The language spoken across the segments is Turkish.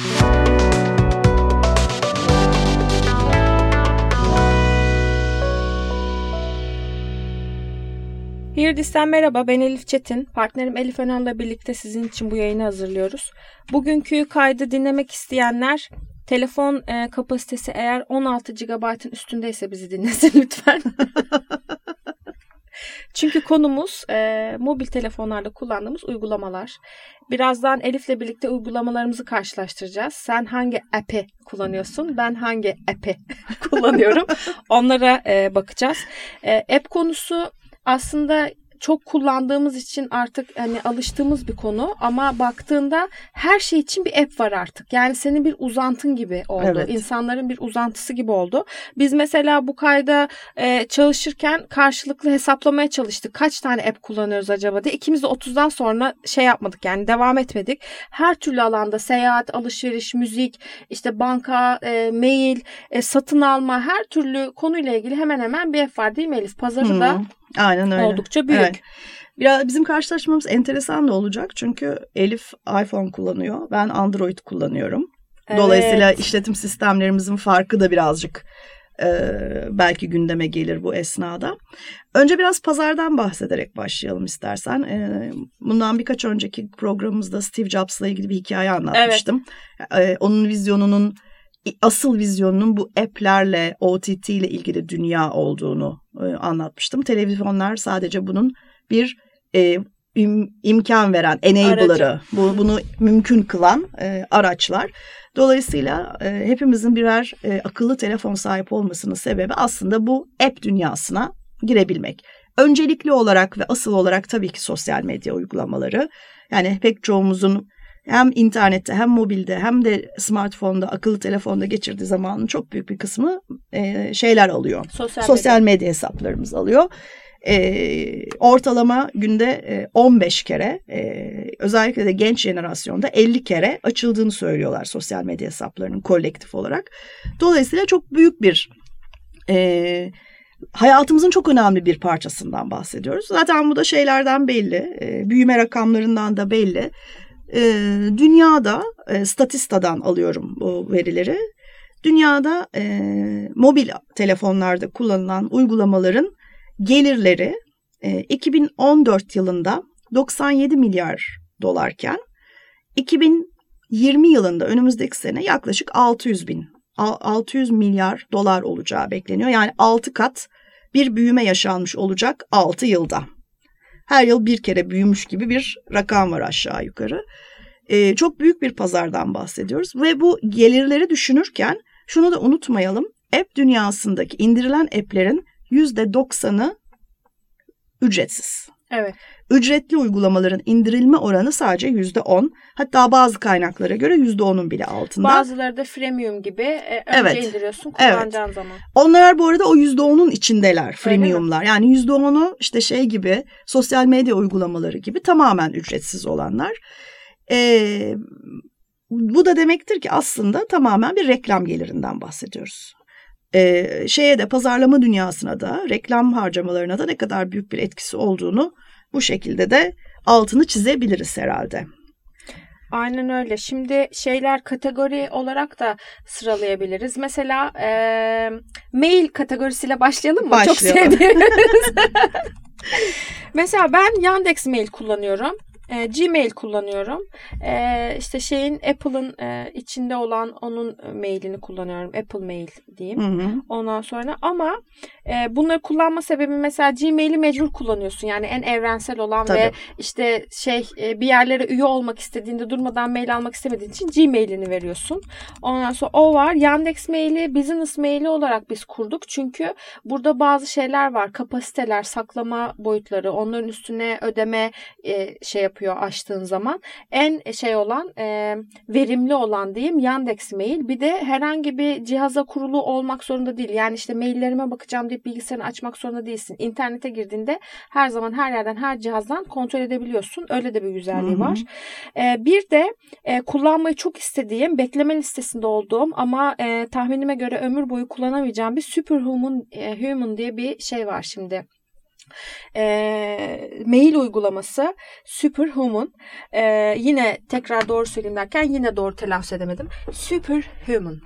Hirdis'ten merhaba ben Elif Çetin. Partnerim Elif Önal'la birlikte sizin için bu yayını hazırlıyoruz. Bugünkü kaydı dinlemek isteyenler telefon e, kapasitesi eğer 16 GB'ın üstündeyse bizi dinlesin lütfen. Çünkü konumuz e, mobil telefonlarda kullandığımız uygulamalar. Birazdan Elif'le birlikte uygulamalarımızı karşılaştıracağız. Sen hangi app'i kullanıyorsun? Ben hangi app'i kullanıyorum? Onlara e, bakacağız. E, app konusu aslında çok kullandığımız için artık hani alıştığımız bir konu ama baktığında her şey için bir app var artık. Yani senin bir uzantın gibi oldu. Evet. İnsanların bir uzantısı gibi oldu. Biz mesela bu kayda e, çalışırken karşılıklı hesaplamaya çalıştık. Kaç tane app kullanıyoruz acaba diye. İkimiz de 30'dan sonra şey yapmadık yani devam etmedik. Her türlü alanda seyahat, alışveriş, müzik, işte banka, e, mail, e, satın alma her türlü konuyla ilgili hemen hemen bir app var değil mi Elif? Pazarı hmm. da Aynen öyle. Oldukça büyük. Evet. Biraz bizim karşılaşmamız enteresan da olacak çünkü Elif iPhone kullanıyor. Ben Android kullanıyorum. Evet. Dolayısıyla işletim sistemlerimizin farkı da birazcık e, belki gündeme gelir bu esnada. Önce biraz pazardan bahsederek başlayalım istersen. E, bundan birkaç önceki programımızda Steve Jobs'la ilgili bir hikaye anlatmıştım. Evet. E, onun vizyonunun asıl vizyonunun bu app'lerle, OTT ile ilgili dünya olduğunu e, anlatmıştım. Televizyonlar sadece bunun bir e, im, imkan veren, enabler'ı, bu, bunu mümkün kılan e, araçlar. Dolayısıyla e, hepimizin birer e, akıllı telefon sahip olmasının sebebi aslında bu app dünyasına girebilmek. Öncelikli olarak ve asıl olarak tabii ki sosyal medya uygulamaları. Yani pek çoğumuzun hem internette hem mobilde hem de smartphone'da akıllı telefonda geçirdiği zamanın çok büyük bir kısmı e, şeyler alıyor. Sosyal, Sosyal medya. medya hesaplarımız alıyor. E, ortalama günde e, 15 kere e, özellikle de genç jenerasyonda 50 kere açıldığını söylüyorlar sosyal medya hesaplarının kolektif olarak. Dolayısıyla çok büyük bir e, hayatımızın çok önemli bir parçasından bahsediyoruz. Zaten bu da şeylerden belli, e, büyüme rakamlarından da belli. E, dünyada, e, Statista'dan alıyorum bu verileri. Dünyada e, mobil telefonlarda kullanılan uygulamaların gelirleri e, 2014 yılında 97 milyar dolarken 2020 yılında önümüzdeki sene yaklaşık 600 bin 600 milyar dolar olacağı bekleniyor. Yani 6 kat bir büyüme yaşanmış olacak 6 yılda her yıl bir kere büyümüş gibi bir rakam var aşağı yukarı. Ee, çok büyük bir pazardan bahsediyoruz ve bu gelirleri düşünürken şunu da unutmayalım. App dünyasındaki indirilen app'lerin yüzde doksanı ücretsiz. Evet. Ücretli uygulamaların indirilme oranı sadece yüzde on. Hatta bazı kaynaklara göre yüzde onun bile altında. Bazıları da freemium gibi e, önce evet. indiriyorsun kullanacağın evet. zaman. Onlar bu arada o yüzde onun içindeler freemiumlar. Yani yüzde onu işte şey gibi sosyal medya uygulamaları gibi tamamen ücretsiz olanlar. Ee, bu da demektir ki aslında tamamen bir reklam gelirinden bahsediyoruz. Ee, şeye de pazarlama dünyasına da reklam harcamalarına da ne kadar büyük bir etkisi olduğunu bu şekilde de altını çizebiliriz herhalde. Aynen öyle. Şimdi şeyler kategori olarak da sıralayabiliriz. Mesela e, mail kategorisiyle başlayalım mı? Başlayalım. Çok sevdiğimiz. Mesela ben Yandex Mail kullanıyorum. E, Gmail kullanıyorum. E, işte şeyin Apple'ın e, içinde olan onun mailini kullanıyorum. Apple Mail diyeyim. Hı hı. Ondan sonra ama e, bunları kullanma sebebi mesela Gmail'i mecbur kullanıyorsun. Yani en evrensel olan Tabii. ve işte şey e, bir yerlere üye olmak istediğinde durmadan mail almak istemediğin için Gmail'ini veriyorsun. Ondan sonra o var. Yandex Mail'i business maili olarak biz kurduk. Çünkü burada bazı şeyler var. Kapasiteler, saklama boyutları, onların üstüne ödeme e, şey yapıyor yapıyor açtığın zaman. En şey olan e, verimli olan diyeyim Yandex Mail. Bir de herhangi bir cihaza kurulu olmak zorunda değil. Yani işte maillerime bakacağım deyip bilgisayarını açmak zorunda değilsin. İnternete girdiğinde her zaman her yerden her cihazdan kontrol edebiliyorsun. Öyle de bir güzelliği Hı-hı. var. E, bir de e, kullanmayı çok istediğim bekleme listesinde olduğum ama e, tahminime göre ömür boyu kullanamayacağım bir Superhuman e, Human diye bir şey var şimdi e, mail uygulaması Superhuman. E, yine tekrar doğru söyleyeyim derken yine doğru telaffuz edemedim. Superhuman.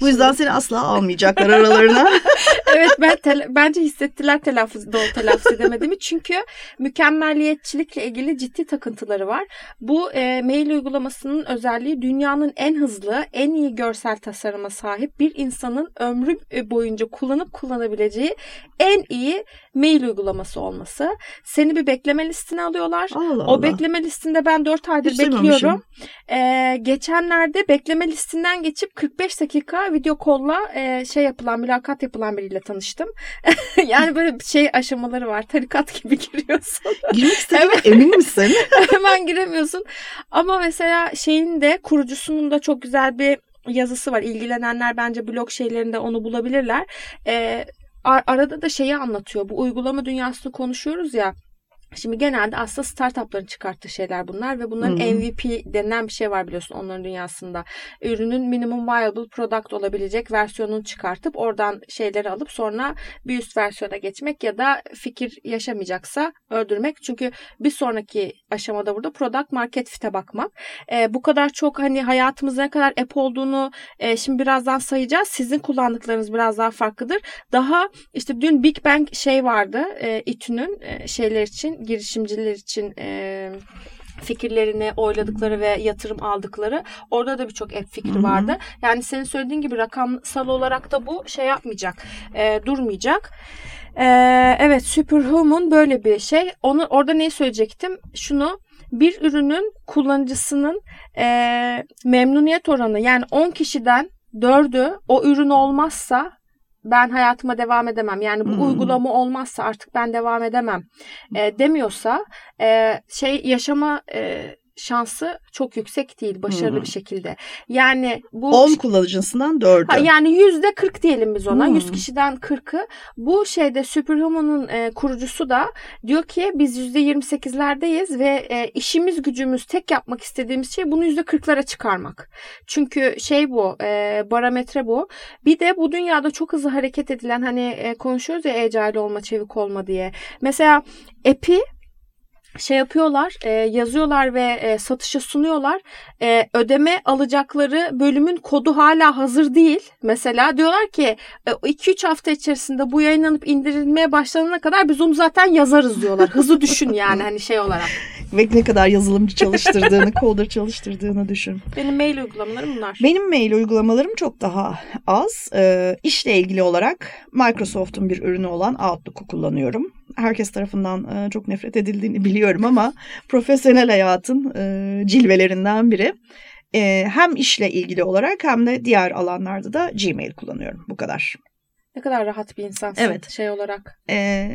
Bu yüzden seni asla almayacaklar aralarına. evet ben tel- bence hissettiler telaffuz doğru telaffuz edemediğimi. Çünkü mükemmelliyetçilikle ilgili ciddi takıntıları var. Bu e, mail uygulamasının özelliği dünyanın en hızlı, en iyi görsel tasarıma sahip bir insanın ömrü boyunca kullanıp kullanabileceği en iyi mail uygulaması olması. Seni bir bekleme listine alıyorlar. Allah Allah. O bekleme listinde ben 4 aydır Hiç bekliyorum. Ee, geçenlerde bekleme listinden geçip 45 dakika video kolla e, şey yapılan, mülakat yapılan biriyle tanıştım. yani böyle şey aşamaları var. Tarikat gibi giriyorsun. Girmek istediğine emin misin? Hemen giremiyorsun. Ama mesela şeyin de kurucusunun da çok güzel bir yazısı var. İlgilenenler bence blog şeylerinde onu bulabilirler. Ee, arada da şeyi anlatıyor. Bu uygulama dünyasını konuşuyoruz ya. Şimdi genelde aslında startupların çıkarttığı şeyler bunlar ve bunların Hı-hı. MVP denilen bir şey var biliyorsun onların dünyasında. Ürünün minimum viable product olabilecek versiyonunu çıkartıp oradan şeyleri alıp sonra bir üst versiyona geçmek ya da fikir yaşamayacaksa öldürmek. Çünkü bir sonraki aşamada burada product market fit'e bakmak. E, bu kadar çok hani hayatımızda ne kadar app olduğunu e, şimdi birazdan sayacağız. Sizin kullandıklarınız biraz daha farklıdır. Daha işte dün Big Bang şey vardı e, İTÜ'nün e, şeyler için girişimciler için e, fikirlerini oyladıkları ve yatırım aldıkları orada da birçok app fikri vardı. Yani senin söylediğin gibi rakamsal olarak da bu şey yapmayacak, e, durmayacak. E, evet Superhuman böyle bir şey. Onu orada neyi söyleyecektim? Şunu bir ürünün kullanıcısının e, memnuniyet oranı yani 10 kişiden 4'ü o ürün olmazsa ben hayatıma devam edemem. Yani bu hmm. uygulama olmazsa artık ben devam edemem e, demiyorsa e, şey yaşama e, şansı çok yüksek değil başarılı hmm. bir şekilde. Yani bu 10 kullanıcısından 4'ü. Yani yüzde 40 diyelim biz ona. Hmm. 100 kişiden 40'ı. Bu şeyde Superhuman'ın e, kurucusu da diyor ki biz yüzde 28'lerdeyiz ve e, işimiz gücümüz tek yapmak istediğimiz şey bunu yüzde 40'lara çıkarmak. Çünkü şey bu e, barometre bu. Bir de bu dünyada çok hızlı hareket edilen hani e, konuşuyoruz ya agile olma çevik olma diye. Mesela app'i şey yapıyorlar, e, yazıyorlar ve e, satışa sunuyorlar. E, ödeme alacakları bölümün kodu hala hazır değil. Mesela diyorlar ki 2-3 e, hafta içerisinde bu yayınlanıp indirilmeye başlanana kadar biz onu zaten yazarız diyorlar. Hızı düşün yani hani şey olarak. Ve ne kadar yazılımcı çalıştırdığını, coder çalıştırdığını düşün. Benim mail uygulamalarım bunlar. Benim mail uygulamalarım çok daha az. E, işle ilgili olarak Microsoft'un bir ürünü olan Outlook'u kullanıyorum herkes tarafından e, çok nefret edildiğini biliyorum ama profesyonel hayatın e, cilvelerinden biri. E, hem işle ilgili olarak hem de diğer alanlarda da Gmail kullanıyorum. Bu kadar. Ne kadar rahat bir insansın evet. şey olarak. E,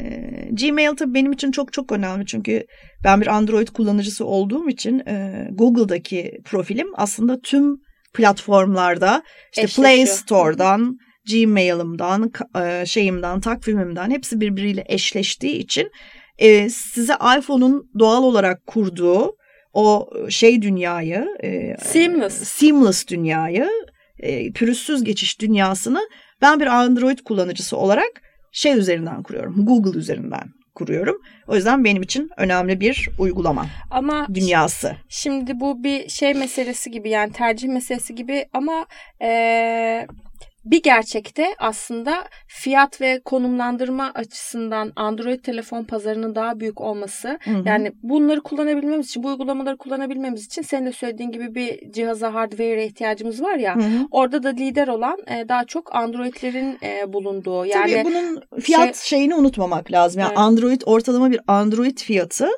Gmail tabii benim için çok çok önemli çünkü ben bir Android kullanıcısı olduğum için e, Google'daki profilim aslında tüm platformlarda işte Play Store'dan Gmail'ımdan, e, şeyimden, takvimimden hepsi birbiriyle eşleştiği için e, size iPhone'un doğal olarak kurduğu o şey dünyayı, e, seamless, seamless dünyayı, pürüzsüz geçiş dünyasını ben bir Android kullanıcısı olarak şey üzerinden kuruyorum, Google üzerinden kuruyorum. O yüzden benim için önemli bir uygulama. Ama dünyası. Şimdi bu bir şey meselesi gibi yani tercih meselesi gibi ama ee, bir gerçekte aslında fiyat ve konumlandırma açısından Android telefon pazarının daha büyük olması. Hı hı. Yani bunları kullanabilmemiz için, bu uygulamaları kullanabilmemiz için senin de söylediğin gibi bir cihaza, hardware'e ihtiyacımız var ya. Hı hı. Orada da lider olan e, daha çok Android'lerin e, bulunduğu. Yani Tabii bunun fiyat şey, şeyini unutmamak lazım. Yani evet. Android ortalama bir Android fiyatı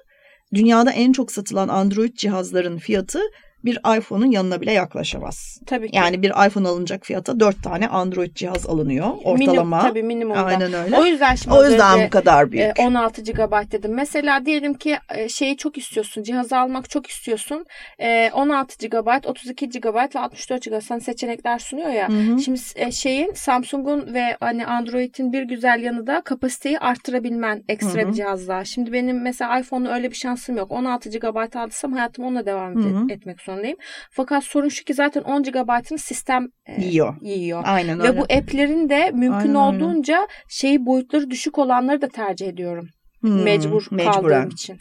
dünyada en çok satılan Android cihazların fiyatı bir iPhone'un yanına bile yaklaşamaz. Tabii ki. Yani bir iPhone alınacak fiyata dört tane Android cihaz alınıyor ortalama. Minim, tabii minimumda. Aynen öyle. O yüzden şimdi o yüzden bu kadar büyük. 16 e, GB dedim. Mesela diyelim ki e, şeyi çok istiyorsun. Cihazı almak çok istiyorsun. 16 GB, 32 GB ve 64 GB sana seçenekler sunuyor ya. Hı hı. Şimdi e, şeyin Samsung'un ve hani Android'in bir güzel yanı da kapasiteyi arttırabilmen ekstra hı hı. bir cihazla. Şimdi benim mesela iPhone'un öyle bir şansım yok. 16 GB aldıysam hayatım onunla devam hı hı. etmek zorundayım zorundayım. Fakat sorun şu ki zaten 10 GB'ını sistem e, yiyor. yiyor. Aynen Ve öyle. bu app'lerin de mümkün Aynen olduğunca öyle. şeyi boyutları düşük olanları da tercih ediyorum. Hmm, mecbur mecburen. kaldığım için.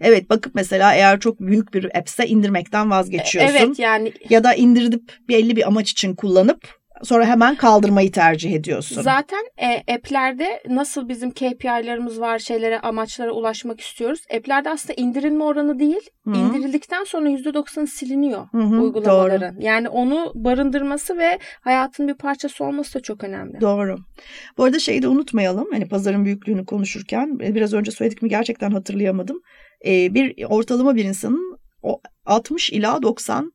Evet bakıp mesela eğer çok büyük bir app'se indirmekten vazgeçiyorsun. Evet yani. Ya da indirip belli bir amaç için kullanıp sonra hemen kaldırmayı tercih ediyorsun. Zaten e, app'lerde nasıl bizim KPI'larımız var, şeylere, amaçlara ulaşmak istiyoruz. App'lerde aslında indirilme oranı değil, Hı-hı. indirildikten sonra %90 siliniyor Hı-hı, uygulamaların. Doğru. Yani onu barındırması ve hayatın bir parçası olması da çok önemli. Doğru. Bu arada şeyi de unutmayalım. Hani pazarın büyüklüğünü konuşurken e, biraz önce söyledik mi gerçekten hatırlayamadım. Ee, bir ortalama bir insanın 60 ila 90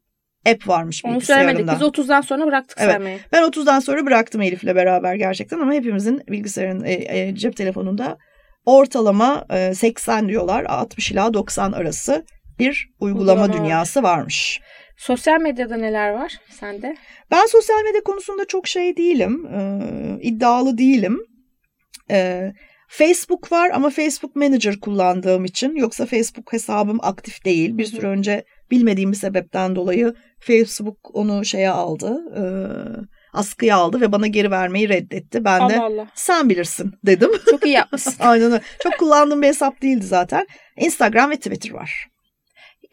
app varmış Onu söylemedik. Biz 30'dan sonra bıraktık evet. saymayı. Ben 30'dan sonra bıraktım Elif'le beraber gerçekten ama hepimizin bilgisayarın e, e, cep telefonunda ortalama e, 80 diyorlar 60 ila 90 arası bir uygulama, uygulama dünyası varmış. Sosyal medyada neler var sende? Ben sosyal medya konusunda çok şey değilim. E, iddialı değilim. E, Facebook var ama Facebook Manager kullandığım için yoksa Facebook hesabım aktif değil. Bir süre önce bilmediğim bir sebepten dolayı Facebook onu şeye aldı. E, askıya aldı ve bana geri vermeyi reddetti. Ben Allah de Allah. sen bilirsin dedim. Çok iyi yapmışsın. Aynen öyle. Çok kullandığım bir hesap değildi zaten. Instagram ve Twitter var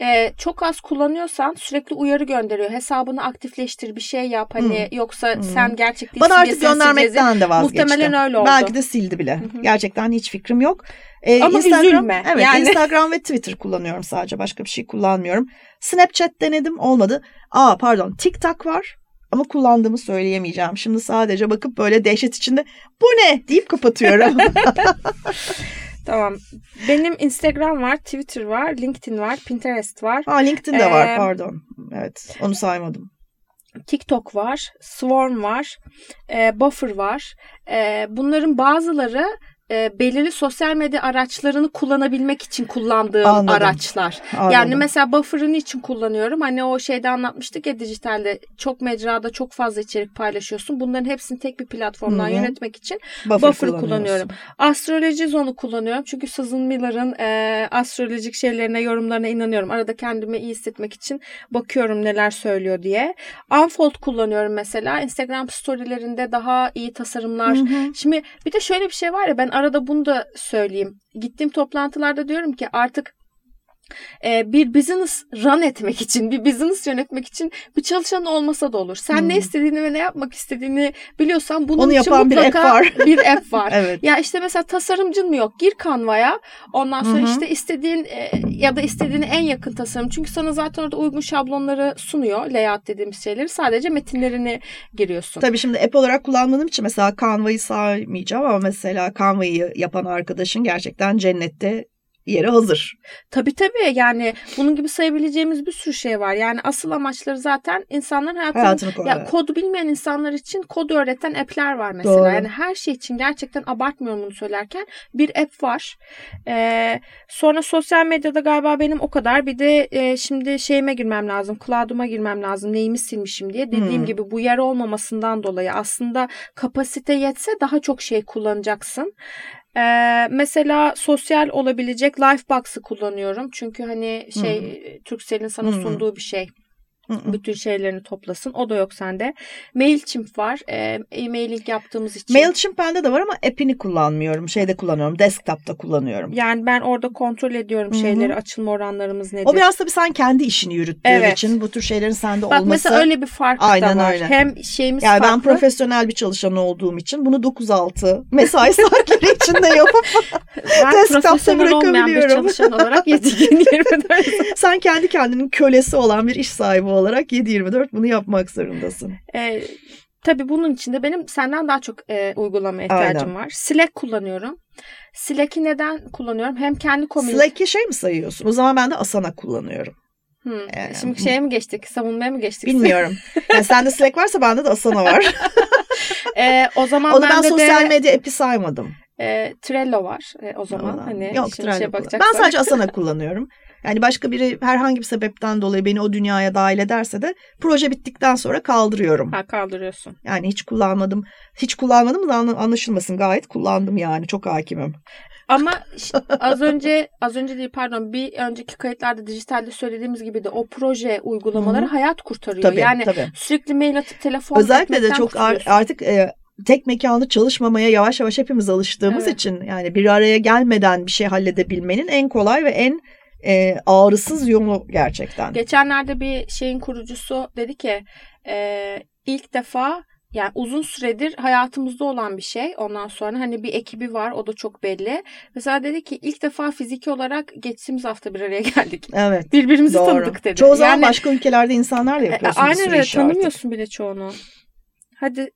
e, çok az kullanıyorsan sürekli uyarı gönderiyor. Hesabını aktifleştir bir şey yap hani hmm. yoksa hmm. sen gerçek değilsin Bana artık göndermekten de vazgeçti. Muhtemelen öyle oldu. Belki de sildi bile. Hı-hı. Gerçekten hiç fikrim yok. Ee, Ama Instagram, üzülme. Evet yani... Instagram ve Twitter kullanıyorum sadece. Başka bir şey kullanmıyorum. Snapchat denedim olmadı. Aa pardon TikTok var. Ama kullandığımı söyleyemeyeceğim. Şimdi sadece bakıp böyle dehşet içinde bu ne deyip kapatıyorum. Tamam. Benim Instagram var, Twitter var, LinkedIn var, Pinterest var. Ha LinkedIn de ee, var pardon. Evet onu saymadım. TikTok var, Swarm var, e, Buffer var. E, bunların bazıları e, belirli sosyal medya araçlarını kullanabilmek için kullandığım Anladım. araçlar. Anladım. Yani mesela Buffer'ın için kullanıyorum. Hani o şeyde anlatmıştık ya dijitalde çok mecrada çok fazla içerik paylaşıyorsun. Bunların hepsini tek bir platformdan Hı-hı. yönetmek için Buffer Buffer'ı kullanıyorum. Astroloji Zone'u kullanıyorum. Çünkü Susan Miller'ın e, astrolojik şeylerine, yorumlarına inanıyorum. Arada kendimi iyi hissetmek için bakıyorum neler söylüyor diye. Unfold kullanıyorum mesela. Instagram storylerinde daha iyi tasarımlar. Hı-hı. Şimdi bir de şöyle bir şey var ya ben arada bunu da söyleyeyim. Gittiğim toplantılarda diyorum ki artık bir business run etmek için, bir business yönetmek için bir çalışan olmasa da olur. Sen hmm. ne istediğini ve ne yapmak istediğini biliyorsan bunun Onu için yapan mutlaka bir app var. bir app var. evet. Ya işte mesela tasarımcın mı yok? Gir Canva'ya. Ondan sonra Hı-hı. işte istediğin e, ya da istediğine en yakın tasarım. Çünkü sana zaten orada uygun şablonları sunuyor. Layout dediğimiz şeyleri. Sadece metinlerini giriyorsun. Tabii şimdi app olarak kullandığım için mesela Canva'yı saymayacağım ama mesela Canva'yı yapan arkadaşın gerçekten cennette yere hazır. Tabii tabii yani bunun gibi sayabileceğimiz bir sürü şey var. Yani asıl amaçları zaten insanların hayatını, hayatını ya kodu bilmeyen insanlar için kod öğreten app'ler var mesela. Doğru. Yani her şey için gerçekten abartmıyorum bunu söylerken bir app var. Ee, sonra sosyal medyada galiba benim o kadar. Bir de e, şimdi şeyime girmem lazım. Cloud'uma girmem lazım. Neyimi silmişim diye. Dediğim hmm. gibi bu yer olmamasından dolayı aslında kapasite yetse daha çok şey kullanacaksın. Ee, mesela sosyal olabilecek Lifebox'ı kullanıyorum. Çünkü hani şey hmm. Turkcell'in sana hmm. sunduğu bir şey. Bütün şeylerini toplasın. O da yok sende. Mailchimp var. E, e-mailing yaptığımız için. Mailchimp bende de var ama app'ini kullanmıyorum. Şeyde kullanıyorum. Desktop'ta kullanıyorum. Yani ben orada kontrol ediyorum Hı-hı. şeyleri. Açılma oranlarımız nedir? O biraz tabii sen kendi işini yürüttüğün evet. için bu tür şeylerin sende Bak, olması. Bak mesela öyle bir fark Aynen da var. Öyle. Hem şeyimiz yani farklı. ben profesyonel bir çalışan olduğum için bunu 9-6 mesai saatleri içinde yapıp ben desktop'ta bırakabiliyorum. Ben bir çalışan olarak yetkin 24 Sen kendi kendinin kölesi olan bir iş sahibi olarak 7-24 bunu yapmak zorundasın. E, tabii bunun için de benim senden daha çok e, uygulamaya ihtiyacım Aynen. var. Slack kullanıyorum. Slack'i neden kullanıyorum? Hem kendi komünite... Slack'i şey mi sayıyorsun? O zaman ben de Asana kullanıyorum. Hmm. Ee, Şimdi şeye mi geçtik? Savunmaya mı geçtik? Bilmiyorum. yani sende Slack varsa bende de Asana var. ee, o zaman Onu ben sosyal de... medya app'i saymadım. E, Trello var e, o zaman. Aa, hani yok Trello. Ben sadece Asana kullanıyorum. Yani başka biri herhangi bir sebepten dolayı beni o dünyaya dahil ederse de proje bittikten sonra kaldırıyorum. Ha kaldırıyorsun. Yani hiç kullanmadım. Hiç kullanmadım da anlaşılmasın gayet kullandım yani çok hakimim. Ama az önce az önce değil pardon bir önceki kayıtlarda dijitalde söylediğimiz gibi de o proje uygulamaları Hı-hı. hayat kurtarıyor. Tabii, yani tabii. sürekli mail atıp telefon Özellikle de çok artık e, tek mekanlı çalışmamaya yavaş yavaş hepimiz alıştığımız Evet. için yani bir araya gelmeden bir şey halledebilmenin en kolay ve en e, ağrısız yolu gerçekten. Geçenlerde bir şeyin kurucusu dedi ki e, ilk defa yani uzun süredir hayatımızda olan bir şey. Ondan sonra hani bir ekibi var o da çok belli. Mesela dedi ki ilk defa fiziki olarak geçtiğimiz hafta bir araya geldik. Evet. Birbirimizi Doğru. tanıdık dedi. Çoğu zaman Yani- başka ülkelerde insanlar da E, yapıyorsun bir Aynen öyle işi artık. tanımıyorsun bile çoğunu. Hadi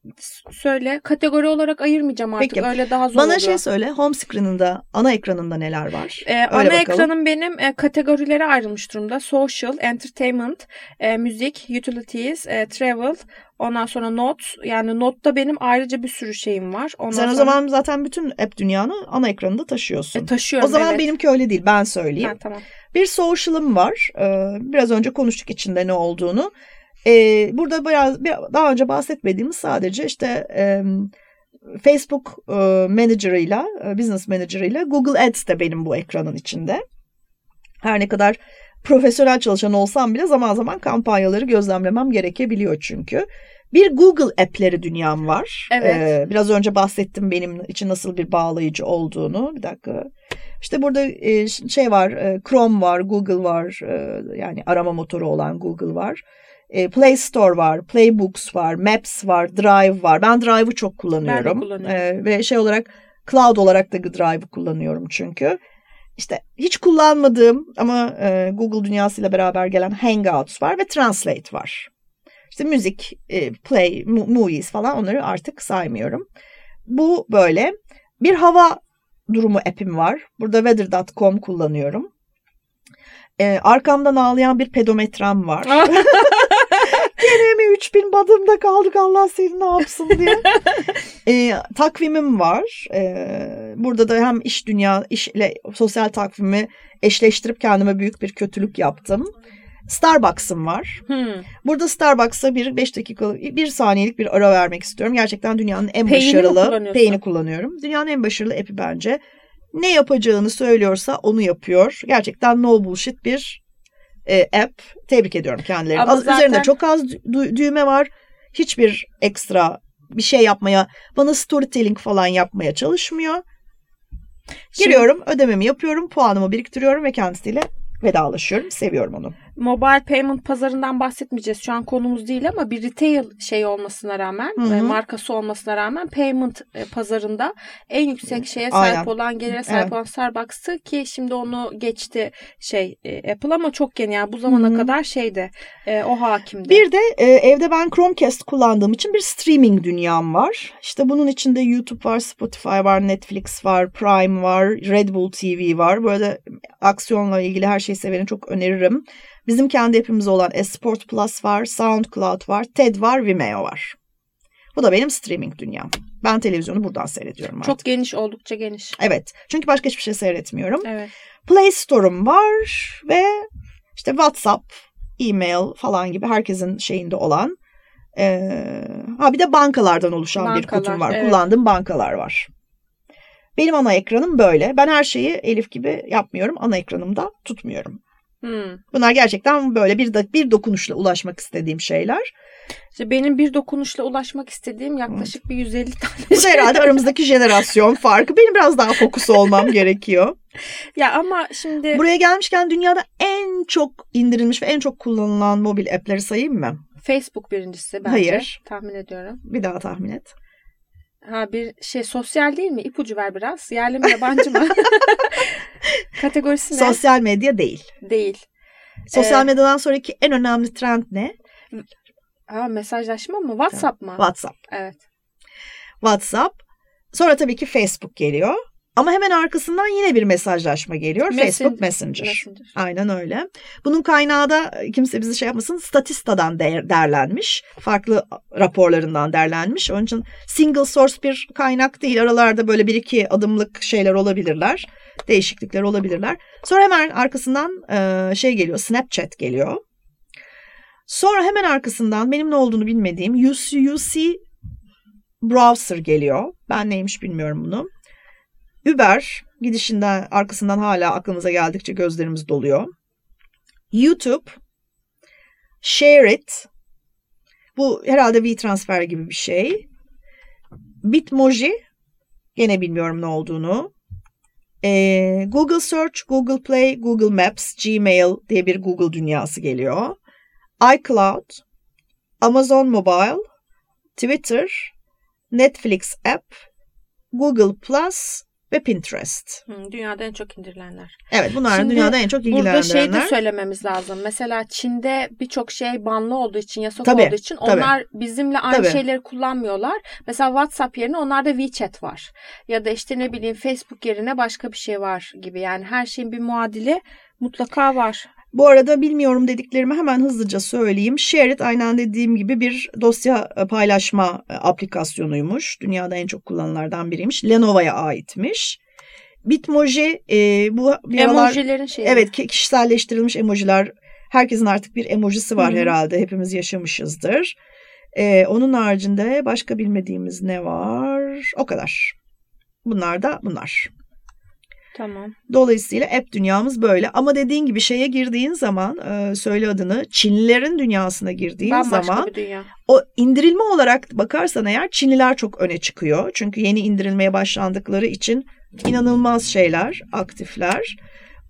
söyle. Kategori olarak ayırmayacağım artık. Peki. Öyle daha zor Bana oluyor. şey söyle home screen'ında ana ekranında neler var? Ee, Öyle ana bakalım. ekranım benim e, kategorilere ayrılmış durumda. Social, entertainment, e, müzik, utilities, e, travel, ondan sonra notes. Yani notta benim ayrıca bir sürü şeyim var. Ondan Sen o sonra- zaman zaten bütün app dünyanı ana ekranında taşıyorsun. e, taşıyorum. o zaman evet. benimki öyle değil ben söyleyeyim. Ha, tamam. Bir social'ım var. Ee, biraz önce konuştuk içinde ne olduğunu. Ee, burada biraz bir- daha önce bahsetmediğimiz sadece işte e, Facebook e, Manager'ıyla, e, Business Manager'ıyla Google Ads de benim bu ekranın içinde. Her ne kadar profesyonel çalışan olsam bile zaman zaman kampanyaları gözlemlemem gerekebiliyor çünkü. Bir Google app'leri dünyam var. Evet. Ee, biraz önce bahsettim benim için nasıl bir bağlayıcı olduğunu. Bir dakika. İşte burada e, şey var, e, Chrome var, Google var, e, yani arama motoru olan Google var. E, Play Store var, Playbooks var, Maps var, Drive var. Ben Drive'ı çok kullanıyorum. kullanıyorum. E, ve şey olarak Cloud olarak da Drive'ı kullanıyorum çünkü. İşte hiç kullanmadığım ama e, Google dünyasıyla beraber gelen Hangouts var ve Translate var. İşte müzik, e, play, movies falan onları artık saymıyorum. Bu böyle. Bir hava durumu app'im var. Burada weather.com kullanıyorum. E, arkamdan ağlayan bir pedometrem var. Gene mi 3000 badımda kaldık Allah seni ne yapsın diye. E, takvimim var. E, burada da hem iş dünya, işle sosyal takvimi eşleştirip kendime büyük bir kötülük yaptım. Starbucks'ım var. Hmm. Burada Starbucks'a bir 5 dakikalık, bir saniyelik bir ara vermek istiyorum. Gerçekten dünyanın en Pay'ini mi başarılı, pay'ini kullanıyorum. Dünyanın en başarılı app'i bence. Ne yapacağını söylüyorsa onu yapıyor. Gerçekten no bullshit bir e, app. Tebrik ediyorum kendilerini. Ama zaten- Üzerinde çok az dü- düğme var. Hiçbir ekstra bir şey yapmaya, bana storytelling falan yapmaya çalışmıyor. Şimdi- Giriyorum, ödememi yapıyorum, puanımı biriktiriyorum ve kendisiyle vedalaşıyorum. Seviyorum onu. Mobile payment pazarından bahsetmeyeceğiz. Şu an konumuz değil ama bir retail şey olmasına rağmen, Hı hı. markası olmasına rağmen payment e, pazarında en yüksek şeye sahip Aynen. olan, gelire sahip Evet. olan Starbucks'tı ki şimdi onu geçti şey e, Apple ama çok yeni yani bu zamana Hı hı. kadar şeydi. e, o hakimdi. Bir de evde ben Chromecast kullandığım için bir streaming dünyam var. İşte bunun içinde YouTube var, Spotify var, Netflix var, Prime var, Red Bull TV var. Böyle aksiyonla ilgili her şeyi seveni çok öneririm. Bizim kendi app'imiz olan Esport Plus var, SoundCloud var, TED var, Vimeo var. Bu da benim streaming dünyam. Ben televizyonu buradan seyrediyorum artık. çok geniş oldukça geniş. Evet. Çünkü başka hiçbir şey seyretmiyorum. Evet. Play Store'um var ve işte WhatsApp, e-mail falan gibi herkesin şeyinde olan. Ee, ha bir de bankalardan oluşan bir Bankalar, kutum var. evet. Kullandığım bankalar var. Benim ana ekranım böyle. Ben her şeyi Elif gibi yapmıyorum. Ana ekranımda tutmuyorum. Hmm. Bunlar gerçekten böyle bir, bir dokunuşla ulaşmak istediğim şeyler. İşte benim bir dokunuşla ulaşmak istediğim yaklaşık bir 150 tane Bu da herhalde aramızdaki jenerasyon farkı. Benim biraz daha fokus olmam gerekiyor. Ya ama şimdi Buraya gelmişken dünyada en çok indirilmiş ve en çok kullanılan mobil app'leri sayayım mı? Facebook birincisi bence. Hayır. Tahmin ediyorum. Bir daha tahmin et. Ha bir şey sosyal değil mi? İpucu ver biraz. Yerli mi yabancı mı? Kategorisi ne? Sosyal medya değil. değil. Sosyal Ee, medyadan sonraki en önemli trend ne? Ha mesajlaşma mı? WhatsApp mı? WhatsApp. Evet. WhatsApp. Sonra tabii ki Facebook geliyor. Ama hemen arkasından yine bir mesajlaşma geliyor. Messenger. Facebook Messenger. Messenger. Aynen öyle. Bunun kaynağı da kimse bizi şey yapmasın Statista'dan değer, derlenmiş. Farklı raporlarından derlenmiş. Onun için single source bir kaynak değil. Aralarda böyle bir iki adımlık şeyler olabilirler. Değişiklikler olabilirler. Sonra hemen arkasından e, şey geliyor. Snapchat geliyor. Sonra hemen arkasından benim ne olduğunu bilmediğim UC Browser geliyor. Ben neymiş bilmiyorum bunu. Uber gidişinden arkasından hala aklımıza geldikçe gözlerimiz doluyor. YouTube, Share It, bu herhalde WeTransfer gibi bir şey. Bitmoji gene bilmiyorum ne olduğunu. Ee, Google Search, Google Play, Google Maps, Gmail diye bir Google dünyası geliyor. iCloud, Amazon Mobile, Twitter, Netflix App, Google Plus ve Pinterest. Hı, dünyada en çok indirilenler. Evet bunlar Şimdi dünyada en çok ilgilenenler. Burada şey de söylememiz lazım. Mesela Çin'de birçok şey banlı olduğu için, yasak Tabii, olduğu için tabii. onlar bizimle aynı Tabii. şeyleri kullanmıyorlar. Mesela WhatsApp yerine onlarda WeChat var. Ya da işte ne bileyim Facebook yerine başka bir şey var gibi. Yani her şeyin bir muadili mutlaka var. Bu arada bilmiyorum dediklerimi hemen hızlıca söyleyeyim. Shared aynen dediğim gibi bir dosya e, paylaşma e, aplikasyonuymuş. Dünyada en çok kullanılardan biriymiş. Lenovo'ya aitmiş. Bitmoji e, bu Emojilerin şeyi. Evet ki- kişiselleştirilmiş emojiler. Herkesin artık bir emojisi var Hı hı. herhalde. Hepimiz yaşamışızdır. E, onun haricinde başka bilmediğimiz ne var? O kadar. Bunlar da bunlar. Tamam. Dolayısıyla app dünyamız böyle. Ama dediğin gibi şeye girdiğin zaman e, söyle adını Çinlilerin dünyasına girdiğin Bambaşka zaman bir dünya. o indirilme olarak bakarsan eğer Çinliler çok öne çıkıyor. Çünkü yeni indirilmeye başlandıkları için inanılmaz şeyler, aktifler.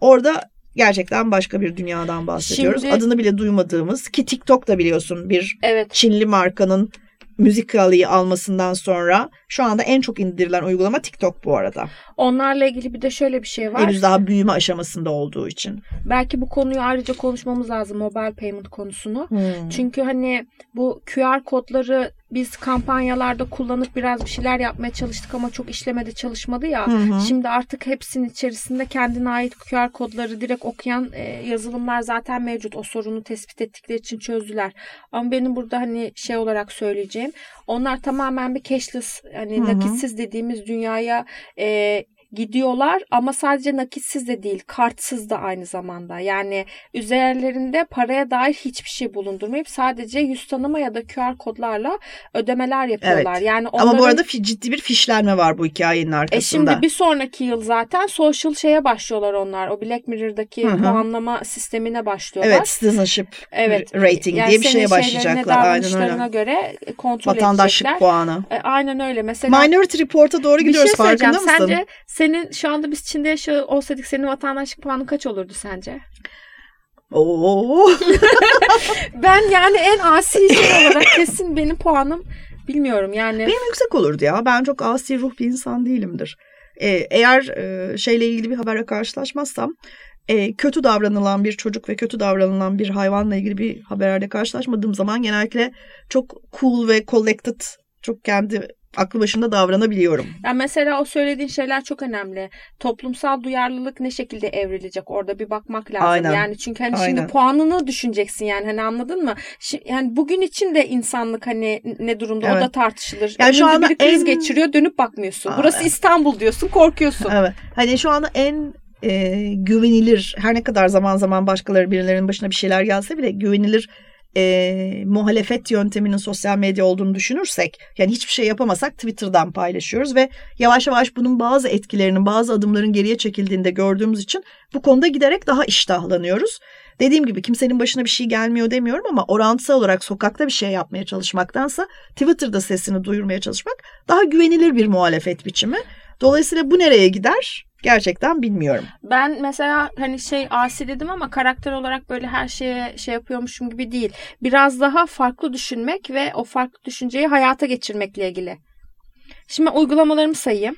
Orada gerçekten başka bir dünyadan bahsediyoruz. Şimdi- Adını bile duymadığımız ki TikTok da biliyorsun bir Evet. Çinli markanın müzikalıyı almasından sonra şu anda en çok indirilen uygulama TikTok bu arada. Onlarla ilgili bir de şöyle bir şey var. Henüz daha büyüme aşamasında olduğu için. Belki bu konuyu ayrıca konuşmamız lazım. Mobile payment konusunu. Hmm. Çünkü hani bu QR kodları biz kampanyalarda kullanıp biraz bir şeyler yapmaya çalıştık ama çok işlemedi çalışmadı ya. Hı hı. Şimdi artık hepsinin içerisinde kendine ait QR kodları direkt okuyan e, yazılımlar zaten mevcut. O sorunu tespit ettikleri için çözdüler. Ama benim burada hani şey olarak söyleyeceğim. Onlar tamamen bir cashless hani Hı hı. nakitsiz dediğimiz dünyaya e, gidiyorlar ama sadece nakitsiz de değil kartsız da aynı zamanda yani üzerlerinde paraya dair hiçbir şey bulundurmayıp sadece yüz tanıma ya da QR kodlarla ödemeler yapıyorlar. Evet. Yani Ama bu onların- arada ciddi bir fişlenme var bu hikayenin e arkasında. şimdi bir sonraki yıl zaten social şeye başlıyorlar onlar. O Black Mirror'daki Hı hı. puanlama sistemine başlıyorlar. Evet, citizenship Evet. rating Yani diye bir şeye başlayacaklar. Aynen öyle. göre kontrol Vatandaşlık edecekler. puanı. E, aynen öyle. Mesela Minority Report'a doğru bir gidiyoruz şey farkında mısın? Sence senin şu anda biz Çin'de yaşıyor olsaydık senin vatandaşlık puanın kaç olurdu sence? Oo. Ben yani en asi şey olarak kesin benim puanım bilmiyorum yani. Benim yüksek olurdu ya. Ben çok asi ruh bir insan değilimdir. Ee, eğer e, şeyle ilgili bir haberle karşılaşmazsam e, kötü davranılan bir çocuk ve kötü davranılan bir hayvanla ilgili bir haberle karşılaşmadığım zaman genellikle çok cool ve collected, çok kendi aklı başında davranabiliyorum. Yani mesela o söylediğin şeyler çok önemli. Toplumsal duyarlılık ne şekilde evrilecek orada bir bakmak lazım. Aynen. Yani çünkü hani Aynen. şimdi puanını düşüneceksin yani hani anladın mı? Şi- yani bugün için de insanlık hani ne durumda o Evet. da tartışılır. Yani şu anda biri kriz en- geçiriyor dönüp bakmıyorsun. Aa, Burası evet. İstanbul diyorsun korkuyorsun. Evet. Hani şu anda en e, güvenilir her ne kadar zaman zaman başkaları birilerinin başına bir şeyler gelse bile güvenilir e, muhalefet yönteminin sosyal medya olduğunu düşünürsek yani hiçbir şey yapamasak Twitter'dan paylaşıyoruz ve yavaş yavaş bunun bazı etkilerinin bazı adımların geriye çekildiğinde gördüğümüz için bu konuda giderek daha iştahlanıyoruz. Dediğim gibi kimsenin başına bir şey gelmiyor demiyorum ama orantısal olarak sokakta bir şey yapmaya çalışmaktansa Twitter'da sesini duyurmaya çalışmak daha güvenilir bir muhalefet biçimi. Dolayısıyla bu nereye gider? Gerçekten bilmiyorum. Ben mesela hani şey asi dedim ama karakter olarak böyle her şeye şey yapıyormuşum gibi değil. Biraz daha farklı düşünmek ve o farklı düşünceyi hayata geçirmekle ilgili. Şimdi uygulamalarımı sayayım.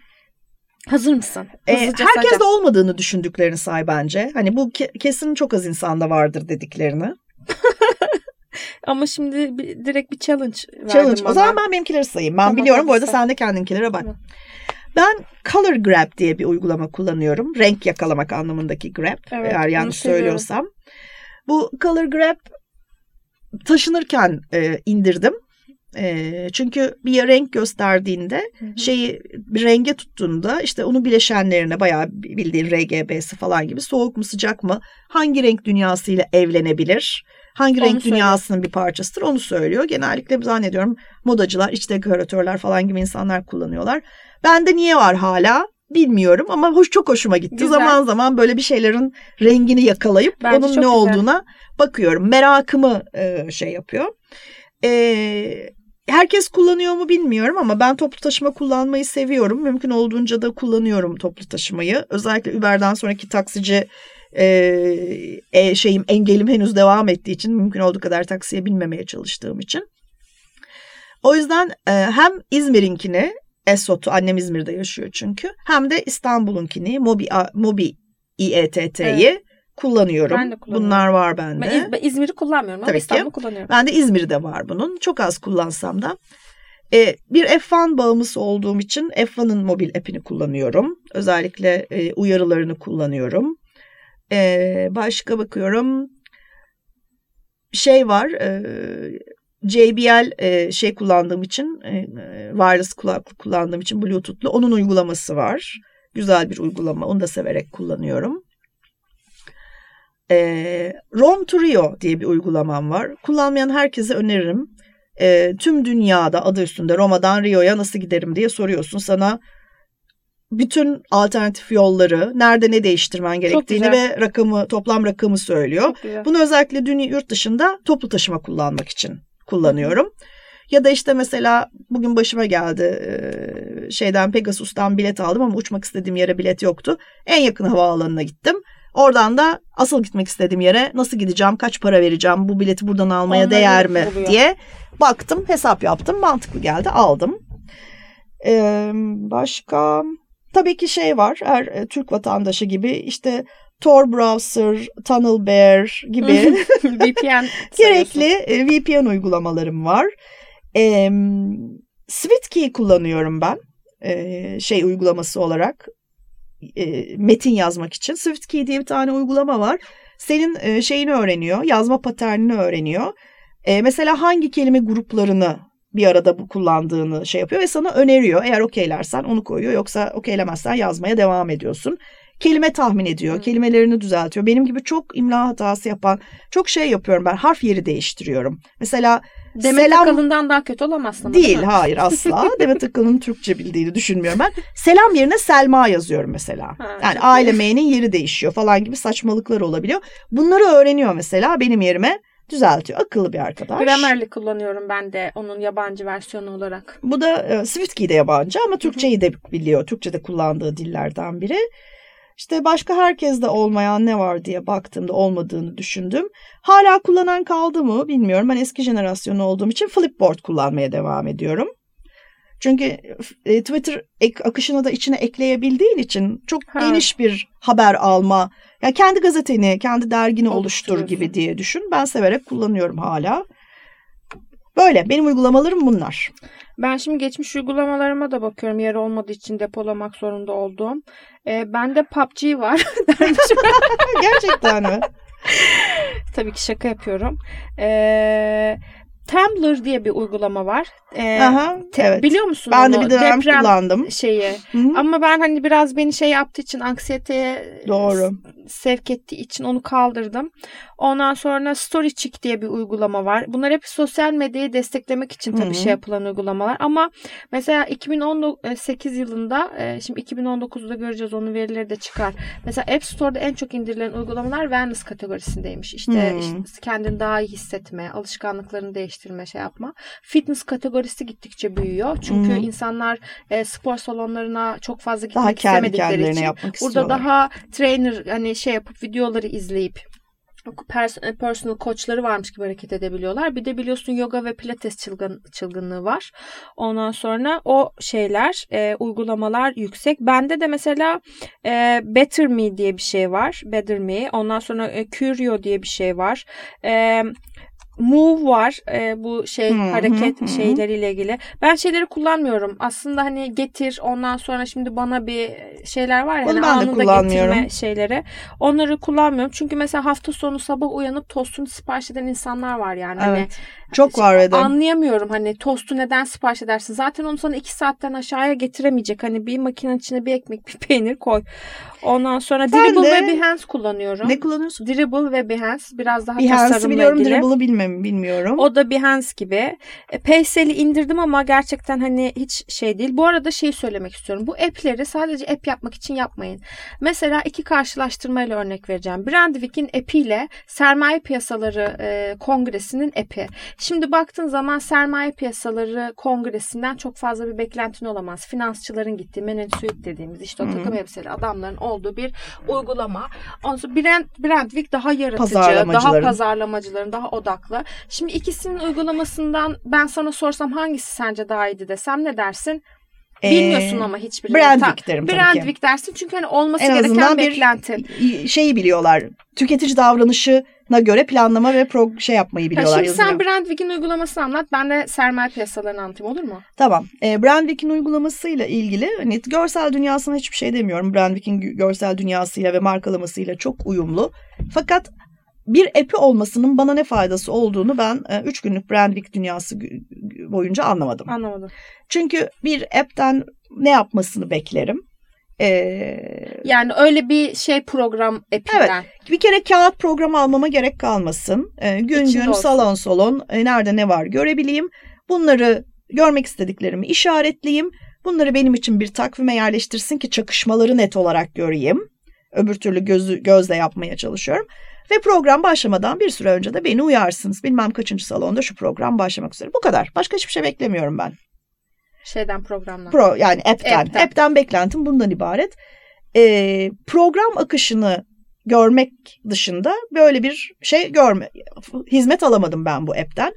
Hazır mısın? Ee, Hızlıca herkes sayacağım. de olmadığını düşündüklerini say bence. Hani bu ke- kesin çok az insanda vardır dediklerini. Ama şimdi bir, direkt bir challenge verdim Challenge. O zaman ben benimkileri sayayım. Ben Tamam, biliyorum. Bu arada sen de kendinkilere bak. Tamam. Ben Color Grab diye bir uygulama kullanıyorum. Renk yakalamak anlamındaki grab. Evet, eğer yanlış söylüyorsam. Bu Color Grab taşınırken e, indirdim. E, çünkü bir renk gösterdiğinde Hı hı. şeyi bir renge tuttuğunda işte onu bileşenlerine bayağı bildiğin RGB'si falan gibi soğuk mu sıcak mı hangi renk dünyasıyla evlenebilir? Hangi Onu renk söylüyor. dünyasının bir parçasıdır onu söylüyor. Genellikle zannediyorum modacılar, iç dekoratörler falan gibi insanlar kullanıyorlar. Bende niye var hala? Bilmiyorum ama hoş çok hoşuma gitti. Güzel. Zaman zaman böyle bir şeylerin rengini yakalayıp Bence onun ne güzel. olduğuna bakıyorum. Merakımı e, şey yapıyor. E, herkes kullanıyor mu bilmiyorum ama ben toplu taşıma kullanmayı seviyorum. Mümkün olduğunca da kullanıyorum toplu taşımayı. Özellikle Uber'den sonraki taksici e, e, şeyim engelim henüz devam ettiği için mümkün olduğu kadar taksiye binmemeye çalıştığım için. O yüzden e, hem İzmir'inkini Esot'u annem İzmir'de yaşıyor çünkü hem de İstanbul'unkini Mobi, Mobi İETT'yi evet. kullanıyorum. Ben de kullanıyorum. Bunlar var bende. Ben İzmir'i kullanmıyorum ama Tabii İstanbul'u kullanıyorum. Ben de İzmir'de var bunun. Çok az kullansam da. E, bir F1 bağımlısı olduğum için F1'ın mobil app'ini kullanıyorum. Özellikle e, uyarılarını kullanıyorum. E, başka bakıyorum. Şey var. E, JBL e, şey kullandığım için e, wireless kulaklık kullandığım için Bluetooth'lu onun uygulaması var. Güzel bir uygulama. Onu da severek kullanıyorum. E, Rom to Rio diye bir uygulamam var. Kullanmayan herkese öneririm. E, tüm dünyada adı üstünde Roma'dan Rio'ya nasıl giderim diye soruyorsun. Sana bütün alternatif yolları, nerede ne değiştirmen gerektiğini ve rakamı, toplam rakamı söylüyor. Bunu özellikle dünya yurt dışında toplu taşıma kullanmak için kullanıyorum. Ya da işte mesela bugün başıma geldi şeyden Pegasus'tan bilet aldım ama uçmak istediğim yere bilet yoktu. En yakın havaalanına gittim. Oradan da asıl gitmek istediğim yere nasıl gideceğim, kaç para vereceğim, bu bileti buradan almaya Onları değer mi oluyor. diye baktım, hesap yaptım, mantıklı geldi, aldım. Ee, başka tabii ki şey var, her Türk vatandaşı gibi işte Tor Browser, Tunnel Bear gibi VPN gerekli e, VPN uygulamalarım var. E, SwiftKey kullanıyorum ben e, şey uygulaması olarak e, metin yazmak için. SwiftKey diye bir tane uygulama var. Senin e, şeyini öğreniyor, yazma paternini öğreniyor. E, mesela hangi kelime gruplarını bir arada bu kullandığını şey yapıyor ve sana öneriyor. Eğer okeylersen onu koyuyor yoksa okeylemezsen yazmaya devam ediyorsun kelime tahmin ediyor. Kelimelerini düzeltiyor. Benim gibi çok imla hatası yapan çok şey yapıyorum ben. Harf yeri değiştiriyorum. Mesela Demet selam... Akalın'dan daha kötü olamazsın. Değil, değil hayır asla. Demet Akalın'ın Türkçe bildiğini düşünmüyorum ben. Selam yerine Selma yazıyorum mesela. Ha, yani aile M'nin yeri değişiyor falan gibi saçmalıklar olabiliyor. Bunları öğreniyor mesela benim yerime düzeltiyor. Akıllı bir arkadaş. Grammarly kullanıyorum ben de onun yabancı versiyonu olarak. Bu da e, SwiftKey de yabancı ama Türkçeyi de biliyor. Türkçe'de kullandığı dillerden biri. İşte başka herkeste olmayan ne var diye baktığımda olmadığını düşündüm. Hala kullanan kaldı mı bilmiyorum. Ben eski jenerasyon olduğum için Flipboard kullanmaya devam ediyorum. Çünkü e, Twitter ek, akışını da içine ekleyebildiğin için çok ha. geniş bir haber alma. Ya kendi gazeteni, kendi dergini oluştur gibi diye düşün. Ben severek kullanıyorum hala. Böyle benim uygulamalarım bunlar. Ben şimdi geçmiş uygulamalarıma da bakıyorum yer olmadığı için depolamak zorunda olduğum. Ee, bende PUBG var. Gerçekten mi? Tabii ki şaka yapıyorum. Ee, Tumblr diye bir uygulama var. Ee, Aha, te- evet. Biliyor musun Ben onu? de bir dönem Deprem kullandım. Şeyi. Hı-hı. Ama ben hani biraz beni şey yaptığı için anksiyeteye Doğru. sevk ettiği için onu kaldırdım. Ondan sonra StoryChick diye bir uygulama var. Bunlar hep sosyal medyayı desteklemek için tabii Hı-hı. şey yapılan uygulamalar. Ama mesela 2018 yılında e, şimdi 2019'da göreceğiz onun verileri de çıkar. Mesela App Store'da en çok indirilen uygulamalar wellness kategorisindeymiş. İşte, işte kendini daha iyi hissetme, alışkanlıklarını değiştirme, şey yapma. Fitness kategorisi gittikçe büyüyor. Çünkü Hı-hı. insanlar e, spor salonlarına çok fazla gitmek daha istemedikleri için burada daha trainer hani şey yapıp videoları izleyip personal koçları varmış gibi hareket edebiliyorlar. Bir de biliyorsun yoga ve pilates çılgın, çılgınlığı var. Ondan sonra o şeyler, e, uygulamalar yüksek. Bende de mesela e, Better Me diye bir şey var. Better Me. Ondan sonra e, Curio diye bir şey var. E, Move var e, bu şey hmm, hareket hmm, şeyleriyle ilgili. Ben şeyleri kullanmıyorum. Aslında hani getir ondan sonra şimdi bana bir şeyler var ya hani anında getirme şeyleri. Onları kullanmıyorum. Çünkü mesela hafta sonu sabah uyanıp tostunu sipariş eden insanlar var yani. Hani evet. Hani, Çok var eden. Anlayamıyorum hani tostu neden sipariş edersin. Zaten onu sana iki saatten aşağıya getiremeyecek. Hani bir makinenin içine bir ekmek bir peynir koy. Ondan sonra ben Dribble de, ve Behance kullanıyorum. Ne kullanıyorsun? Dribble ve Behance biraz daha Behance'ı tasarımla biliyorum, ilgili. Dribble'ı bilmem, bilmiyorum. O da Behance gibi. E, Paysel'i indirdim ama gerçekten hani hiç şey değil. Bu arada şey söylemek istiyorum. Bu app'leri sadece app yapmak için yapmayın. Mesela iki karşılaştırmayla örnek vereceğim. Brandwick'in app'iyle Sermaye Piyasaları e, Kongresi'nin app'i. Şimdi baktığın zaman sermaye piyasaları kongresinden çok fazla bir beklentin olamaz. Finansçıların gittiği Menin Suite dediğimiz işte o takım elbiseli adamların olduğu bir uygulama. Ondan sonra Brand, Brandwick daha yaratıcı, daha pazarlamacıların daha odaklı. Şimdi ikisinin uygulamasından ben sana sorsam hangisi sence daha iyiydi desem ne dersin? Bilmiyorsun ama hiçbirini. Brandwick derim tabii Brandwick dersin çünkü hani olması en gereken beklentin. şeyi biliyorlar. Tüketici davranışına göre planlama ve pro şey yapmayı biliyorlar. şimdi yazılıyor. sen Brandwick'in uygulamasını anlat. Ben de sermaye piyasalarını anlatayım olur mu? Tamam. E, Brandwick'in uygulamasıyla ilgili hani görsel dünyasına hiçbir şey demiyorum. Brandwick'in görsel dünyasıyla ve markalamasıyla çok uyumlu. Fakat bir app'i olmasının bana ne faydası olduğunu ben 3 e, günlük Brandwick dünyası boyunca anlamadım. Anlamadım. Çünkü bir app'ten ne yapmasını beklerim. Ee, yani öyle bir şey program app'inden. Evet. Bir kere kağıt program almama gerek kalmasın. Ee, gün İçinde gün olsun. salon salon e, nerede ne var görebileyim. Bunları görmek istediklerimi işaretleyeyim. Bunları benim için bir takvime yerleştirsin ki çakışmaları net olarak göreyim. Öbür türlü gözü, gözle yapmaya çalışıyorum. Ve program başlamadan bir süre önce de beni uyarsınız. Bilmem kaçıncı salonda şu program başlamak üzere. Bu kadar. Başka hiçbir şey beklemiyorum ben. Şeyden programdan. Pro yani app'ten. App'ten, app'ten beklentim bundan ibaret. Ee, program akışını görmek dışında böyle bir şey görme hizmet alamadım ben bu app'ten.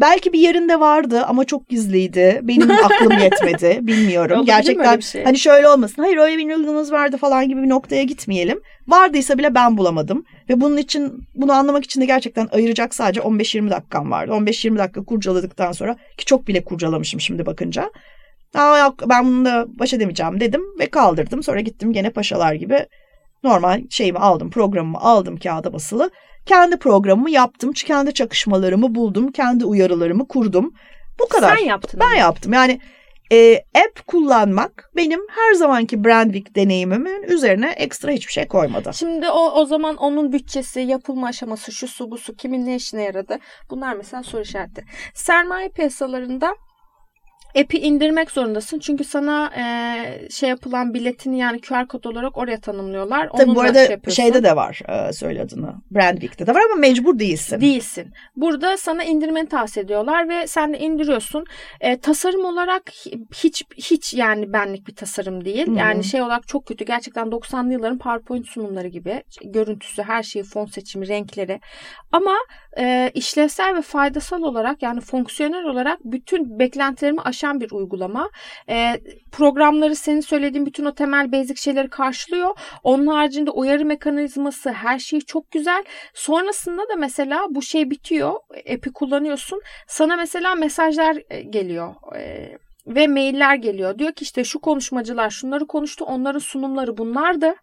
Belki bir yerinde vardı ama çok gizliydi. Benim aklım yetmedi. Bilmiyorum. Gerçekten şey? hani şöyle olmasın. Hayır öyle bir uygulamanız vardı falan gibi bir noktaya gitmeyelim. Vardıysa bile ben bulamadım. Ve bunun için bunu anlamak için de gerçekten ayıracak sadece 15-20 dakikam vardı. 15-20 dakika kurcaladıktan sonra ki çok bile kurcalamışım şimdi bakınca. Aa yok ben bununla baş edemeyeceğim dedim ve kaldırdım. Sonra gittim gene paşalar gibi normal şeyimi aldım programımı aldım kağıda basılı kendi programımı yaptım. Kendi çakışmalarımı buldum. Kendi uyarılarımı kurdum. Bu kadar. Sen yaptın. Ben ama. yaptım. Yani e, app kullanmak benim her zamanki Brandwick deneyimimin üzerine ekstra hiçbir şey koymadı. Şimdi o o zaman onun bütçesi, yapılma aşaması, şu su bu su kimin ne işine yaradı? Bunlar mesela soru işareti. Sermaye piyasalarında app'i indirmek zorundasın. Çünkü sana e, şey yapılan biletini yani QR kod olarak oraya tanımlıyorlar. Tabii Onunla bu arada şey şeyde de var e, söyle adını. Brandwick'te de var ama mecbur değilsin. Değilsin. Burada sana indirmeni tavsiye ediyorlar ve sen de indiriyorsun. E, tasarım olarak hiç hiç yani benlik bir tasarım değil. Hmm. Yani şey olarak çok kötü. Gerçekten 90'lı yılların PowerPoint sunumları gibi. Görüntüsü, her şeyi, fon seçimi, renkleri. Ama e, işlevsel ve faydasal olarak yani fonksiyonel olarak bütün beklentilerimi aşan bir uygulama. E, programları senin söylediğin bütün o temel basic şeyleri karşılıyor. Onun haricinde uyarı mekanizması her şey çok güzel. Sonrasında da mesela bu şey bitiyor. App'i kullanıyorsun. Sana mesela mesajlar e, geliyor. E, ve mailler geliyor. Diyor ki işte şu konuşmacılar şunları konuştu. Onların sunumları bunlardı.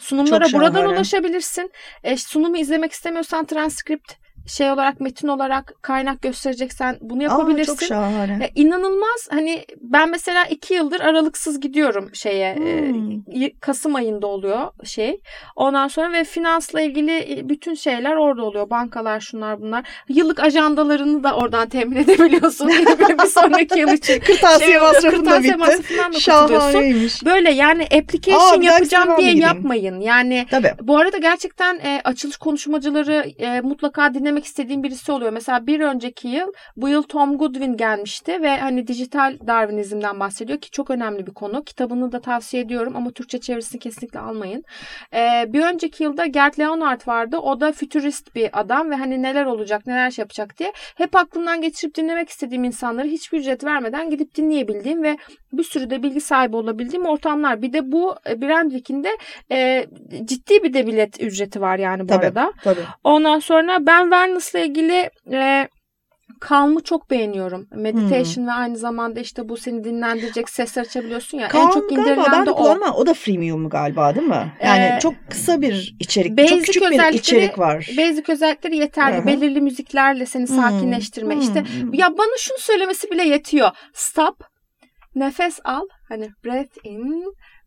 Sunumlara buradan ulaşabilirsin. E, sunumu izlemek istemiyorsan transkript şey olarak metin olarak kaynak göstereceksen bunu yapabilirsin. Aa, çok şahane. Ya, inanılmaz hani ben mesela iki yıldır aralıksız gidiyorum şeye hmm. e, Kasım ayında oluyor şey. Ondan sonra ve finansla ilgili e, bütün şeyler orada oluyor. Bankalar şunlar bunlar. Yıllık ajandalarını da oradan temin edebiliyorsun. bir sonraki yıl için. Kırtasiye şey, da bitti. Şahaneymiş. Böyle yani application Aa, yapacağım diye yapmayın. Yani Tabii. bu arada gerçekten e, açılış konuşmacıları e, mutlaka dinlemek dinlemek istediğim birisi oluyor. Mesela bir önceki yıl bu yıl Tom Goodwin gelmişti ve hani dijital Darwinizm'den bahsediyor ki çok önemli bir konu. Kitabını da tavsiye ediyorum ama Türkçe çevirisini kesinlikle almayın. Ee, bir önceki yılda Gert Leonard vardı. O da fütürist bir adam ve hani neler olacak, neler şey yapacak diye hep aklımdan geçirip dinlemek istediğim insanları hiçbir ücret vermeden gidip dinleyebildiğim ve bir sürü de bilgi sahibi olabildiğim ortamlar. Bir de bu e, Brandwick'in de e, ciddi bir de bilet ücreti var yani bu tabii, arada. Tabii. Ondan sonra ben Wellness'la ilgili e, Calm'ı çok beğeniyorum. Meditation hmm. ve aynı zamanda işte bu seni dinlendirecek sesler açabiliyorsun ya. Calm, en çok indirilen de o. Ama o da freemium galiba değil mi? Yani ee, çok kısa bir içerik. Çok küçük bir içerik var. Basic özellikleri yeterli. Hı-hı. Belirli müziklerle seni hmm. sakinleştirme. Hmm. İşte ya bana şunu söylemesi bile yetiyor. Stop. Nefes al. Hani breath in,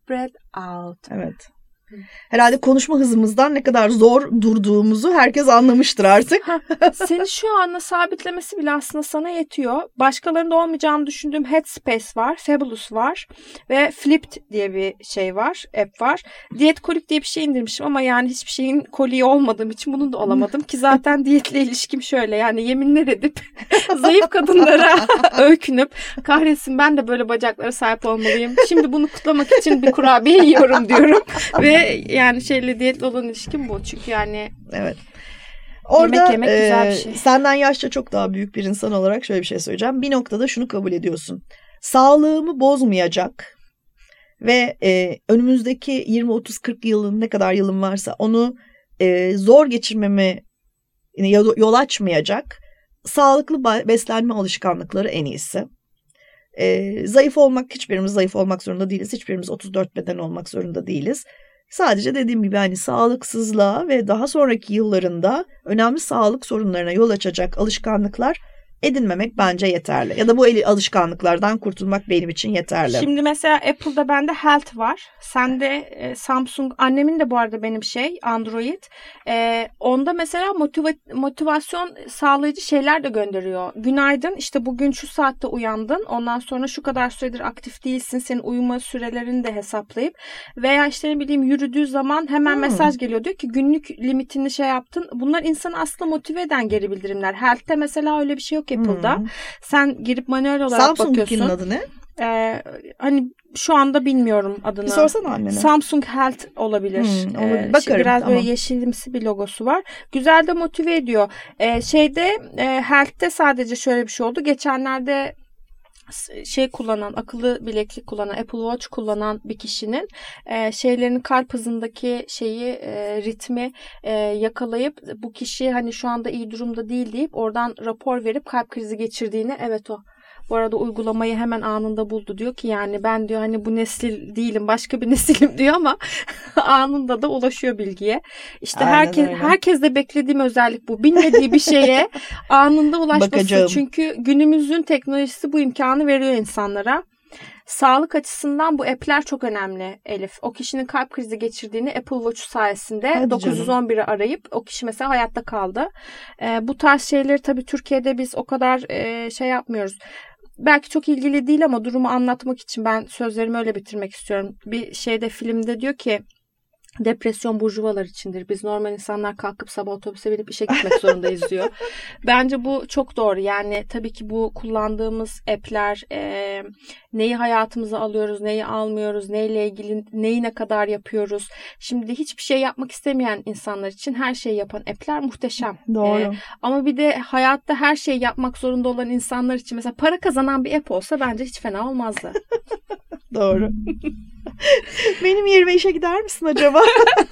breath out. Evet. Herhalde konuşma hızımızdan ne kadar zor durduğumuzu herkes anlamıştır artık. Seni şu anda sabitlemesi bile aslında sana yetiyor. Başkalarında olmayacağını düşündüğüm Headspace var, Fabulous var ve Flipped diye bir şey var, app var. Diyet kolik diye bir şey indirmişim ama yani hiçbir şeyin koliği olmadığım için bunu da olamadım ki zaten diyetle ilişkim şöyle yani yeminler edip zayıf kadınlara öykünüp kahretsin ben de böyle bacaklara sahip olmalıyım. Şimdi bunu kutlamak için bir kurabiye yiyorum diyorum ve yani şeyle diyetle olan ilişkim bu. Çünkü yani Evet. Orada yemek yemek güzel bir şey. senden yaşça çok daha büyük bir insan olarak şöyle bir şey söyleyeceğim. Bir noktada şunu kabul ediyorsun. Sağlığımı bozmayacak ve e, önümüzdeki 20 30 40 yılın ne kadar yılım varsa onu e, zor geçirmeme yani yol açmayacak sağlıklı beslenme alışkanlıkları en iyisi. E, zayıf olmak hiçbirimiz zayıf olmak zorunda değiliz. Hiçbirimiz 34 beden olmak zorunda değiliz. Sadece dediğim gibi hani sağlıksızlığa ve daha sonraki yıllarında önemli sağlık sorunlarına yol açacak alışkanlıklar edinmemek bence yeterli. Ya da bu alışkanlıklardan kurtulmak benim için yeterli. Şimdi mesela Apple'da bende Health var. Sende e, Samsung, annemin de bu arada benim şey Android. E, onda mesela motiva- motivasyon sağlayıcı şeyler de gönderiyor. Günaydın işte bugün şu saatte uyandın. Ondan sonra şu kadar süredir aktif değilsin. Senin uyuma sürelerini de hesaplayıp veya işte ne bileyim yürüdüğü zaman hemen Hmm. mesaj geliyor. Diyor ki günlük limitini şey yaptın. Bunlar insanı aslında motive eden geri bildirimler. Health'te mesela öyle bir şey yok Apple'da. Hmm. Sen girip manuel olarak Samsung'unkinin bakıyorsun. adı ne? Ee, hani şu anda bilmiyorum adını. Bir sorsana annene. Samsung Health olabilir. Hmm, olabilir. Ee, Bakarım, Biraz böyle tamam. yeşilimsi bir logosu var. Güzel de motive ediyor. Ee, şeyde e, Health'te sadece şöyle bir şey oldu. Geçenlerde şey kullanan, akıllı bileklik kullanan, Apple Watch kullanan bir kişinin e, şeylerin kalp hızındaki şeyi e, ritmi e, yakalayıp bu kişi hani şu anda iyi durumda değil deyip oradan rapor verip kalp krizi geçirdiğini evet o bu arada uygulamayı hemen anında buldu. Diyor ki yani ben diyor hani bu nesil değilim başka bir nesilim diyor ama anında da ulaşıyor bilgiye. İşte Aynen herkes öyle. herkes de beklediğim özellik bu. Bilmediği bir şeye anında ulaşması. Bakacağım. Çünkü günümüzün teknolojisi bu imkanı veriyor insanlara. Sağlık açısından bu app'ler çok önemli Elif. O kişinin kalp krizi geçirdiğini Apple Watch sayesinde Hadi canım. 911'i arayıp o kişi mesela hayatta kaldı. Ee, bu tarz şeyleri tabii Türkiye'de biz o kadar e, şey yapmıyoruz. Belki çok ilgili değil ama durumu anlatmak için ben sözlerimi öyle bitirmek istiyorum. Bir şeyde filmde diyor ki depresyon burjuvalar içindir. Biz normal insanlar kalkıp sabah otobüse binip işe gitmek zorundayız diyor. Bence bu çok doğru. Yani tabii ki bu kullandığımız app'ler e, neyi hayatımıza alıyoruz, neyi almıyoruz, neyle ilgili neyi ne kadar yapıyoruz. Şimdi hiçbir şey yapmak istemeyen insanlar için her şeyi yapan app'ler muhteşem. Doğru. E, ama bir de hayatta her şeyi yapmak zorunda olan insanlar için mesela para kazanan bir app olsa bence hiç fena olmazdı. Doğru. Benim yerime işe gider misin acaba?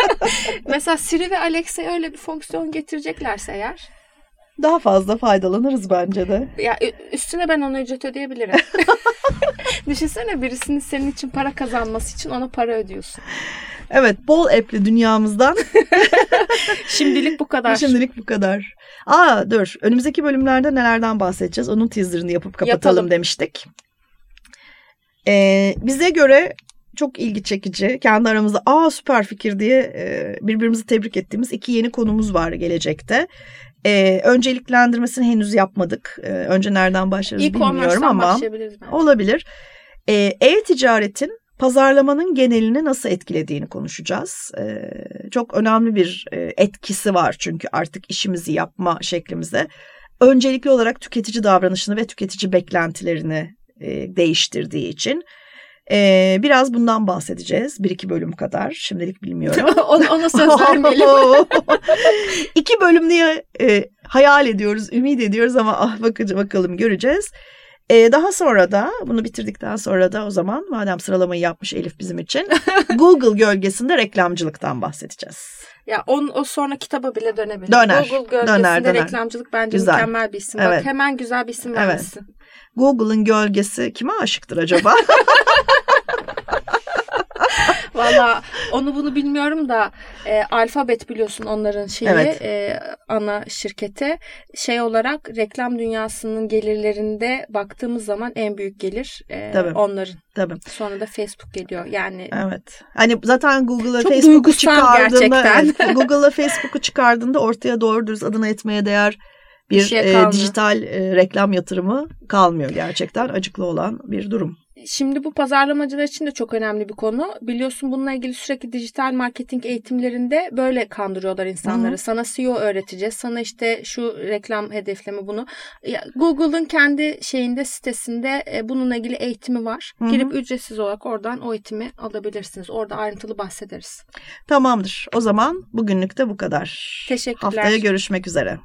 mesela Siri ve Alexa'ya öyle bir fonksiyon getireceklerse eğer Daha fazla faydalanırız bence de. Ya üstüne ben ona ücret ödeyebilirim. Düşünsene birisinin senin için para kazanması için ona para ödüyorsun. Evet bol app'li dünyamızdan Şimdilik bu kadar. şimdilik bu kadar. Aa dur önümüzdeki bölümlerde nelerden bahsedeceğiz onun teaserını yapıp kapatalım Yapalım. demiştik. Ee, bize göre çok ilgi çekici kendi aramızda aa süper fikir diye e, birbirimizi tebrik ettiğimiz iki yeni konumuz var gelecekte. Ee, önceliklendirmesini henüz yapmadık. Ee, önce nereden başlarız bilmiyorum E-commerce'dan ama olabilir. Ee, E-ticaretin pazarlamanın genelini nasıl etkilediğini konuşacağız. Ee, çok önemli bir e, etkisi var çünkü artık işimizi yapma şeklimize. Öncelikli olarak tüketici davranışını ve tüketici beklentilerini e, değiştirdiği için. Ee, biraz bundan bahsedeceğiz. Bir iki bölüm kadar. Şimdilik bilmiyorum. ona, ona söz vermeyelim. İki bölüm diye e, hayal ediyoruz, ümit ediyoruz ama ah bakıcı bakalım göreceğiz. E, daha sonra da bunu bitirdikten sonra da o zaman madem sıralamayı yapmış Elif bizim için Google gölgesinde reklamcılıktan bahsedeceğiz. ya on, o sonra kitaba bile dönebilir. Döner, Google gölgesinde döner, döner. reklamcılık bence Güzel. mükemmel bir isim. Evet. Bak hemen güzel bir isim Evet. vermişsin. Google'ın gölgesi kime aşıktır acaba? Valla onu bunu bilmiyorum da e, Alfabet biliyorsun onların şeyi evet. e, ana şirketi. Şey olarak reklam dünyasının gelirlerinde baktığımız zaman en büyük gelir e, Tabii. onların. Tabii. Sonra da Facebook geliyor. Yani Evet. Hani zaten Google'a Facebook'u çıkardığında evet, Google'a Facebook'u çıkardığında ortaya doğru dürüst adına etmeye değer bir e, dijital e, reklam yatırımı kalmıyor gerçekten acıklı olan bir durum. Şimdi bu pazarlamacılar için de çok önemli bir konu. Biliyorsun bununla ilgili sürekli dijital marketing eğitimlerinde böyle kandırıyorlar insanları. Hı-hı. Sana SEO öğreteceğiz. Sana işte şu reklam hedefleme bunu. Google'ın kendi şeyinde sitesinde e, bununla ilgili eğitimi var. Hı-hı. Girip ücretsiz olarak oradan o eğitimi alabilirsiniz. Orada ayrıntılı bahsederiz. Tamamdır. O zaman bugünlük de bu kadar. Teşekkürler. Haftaya görüşmek üzere.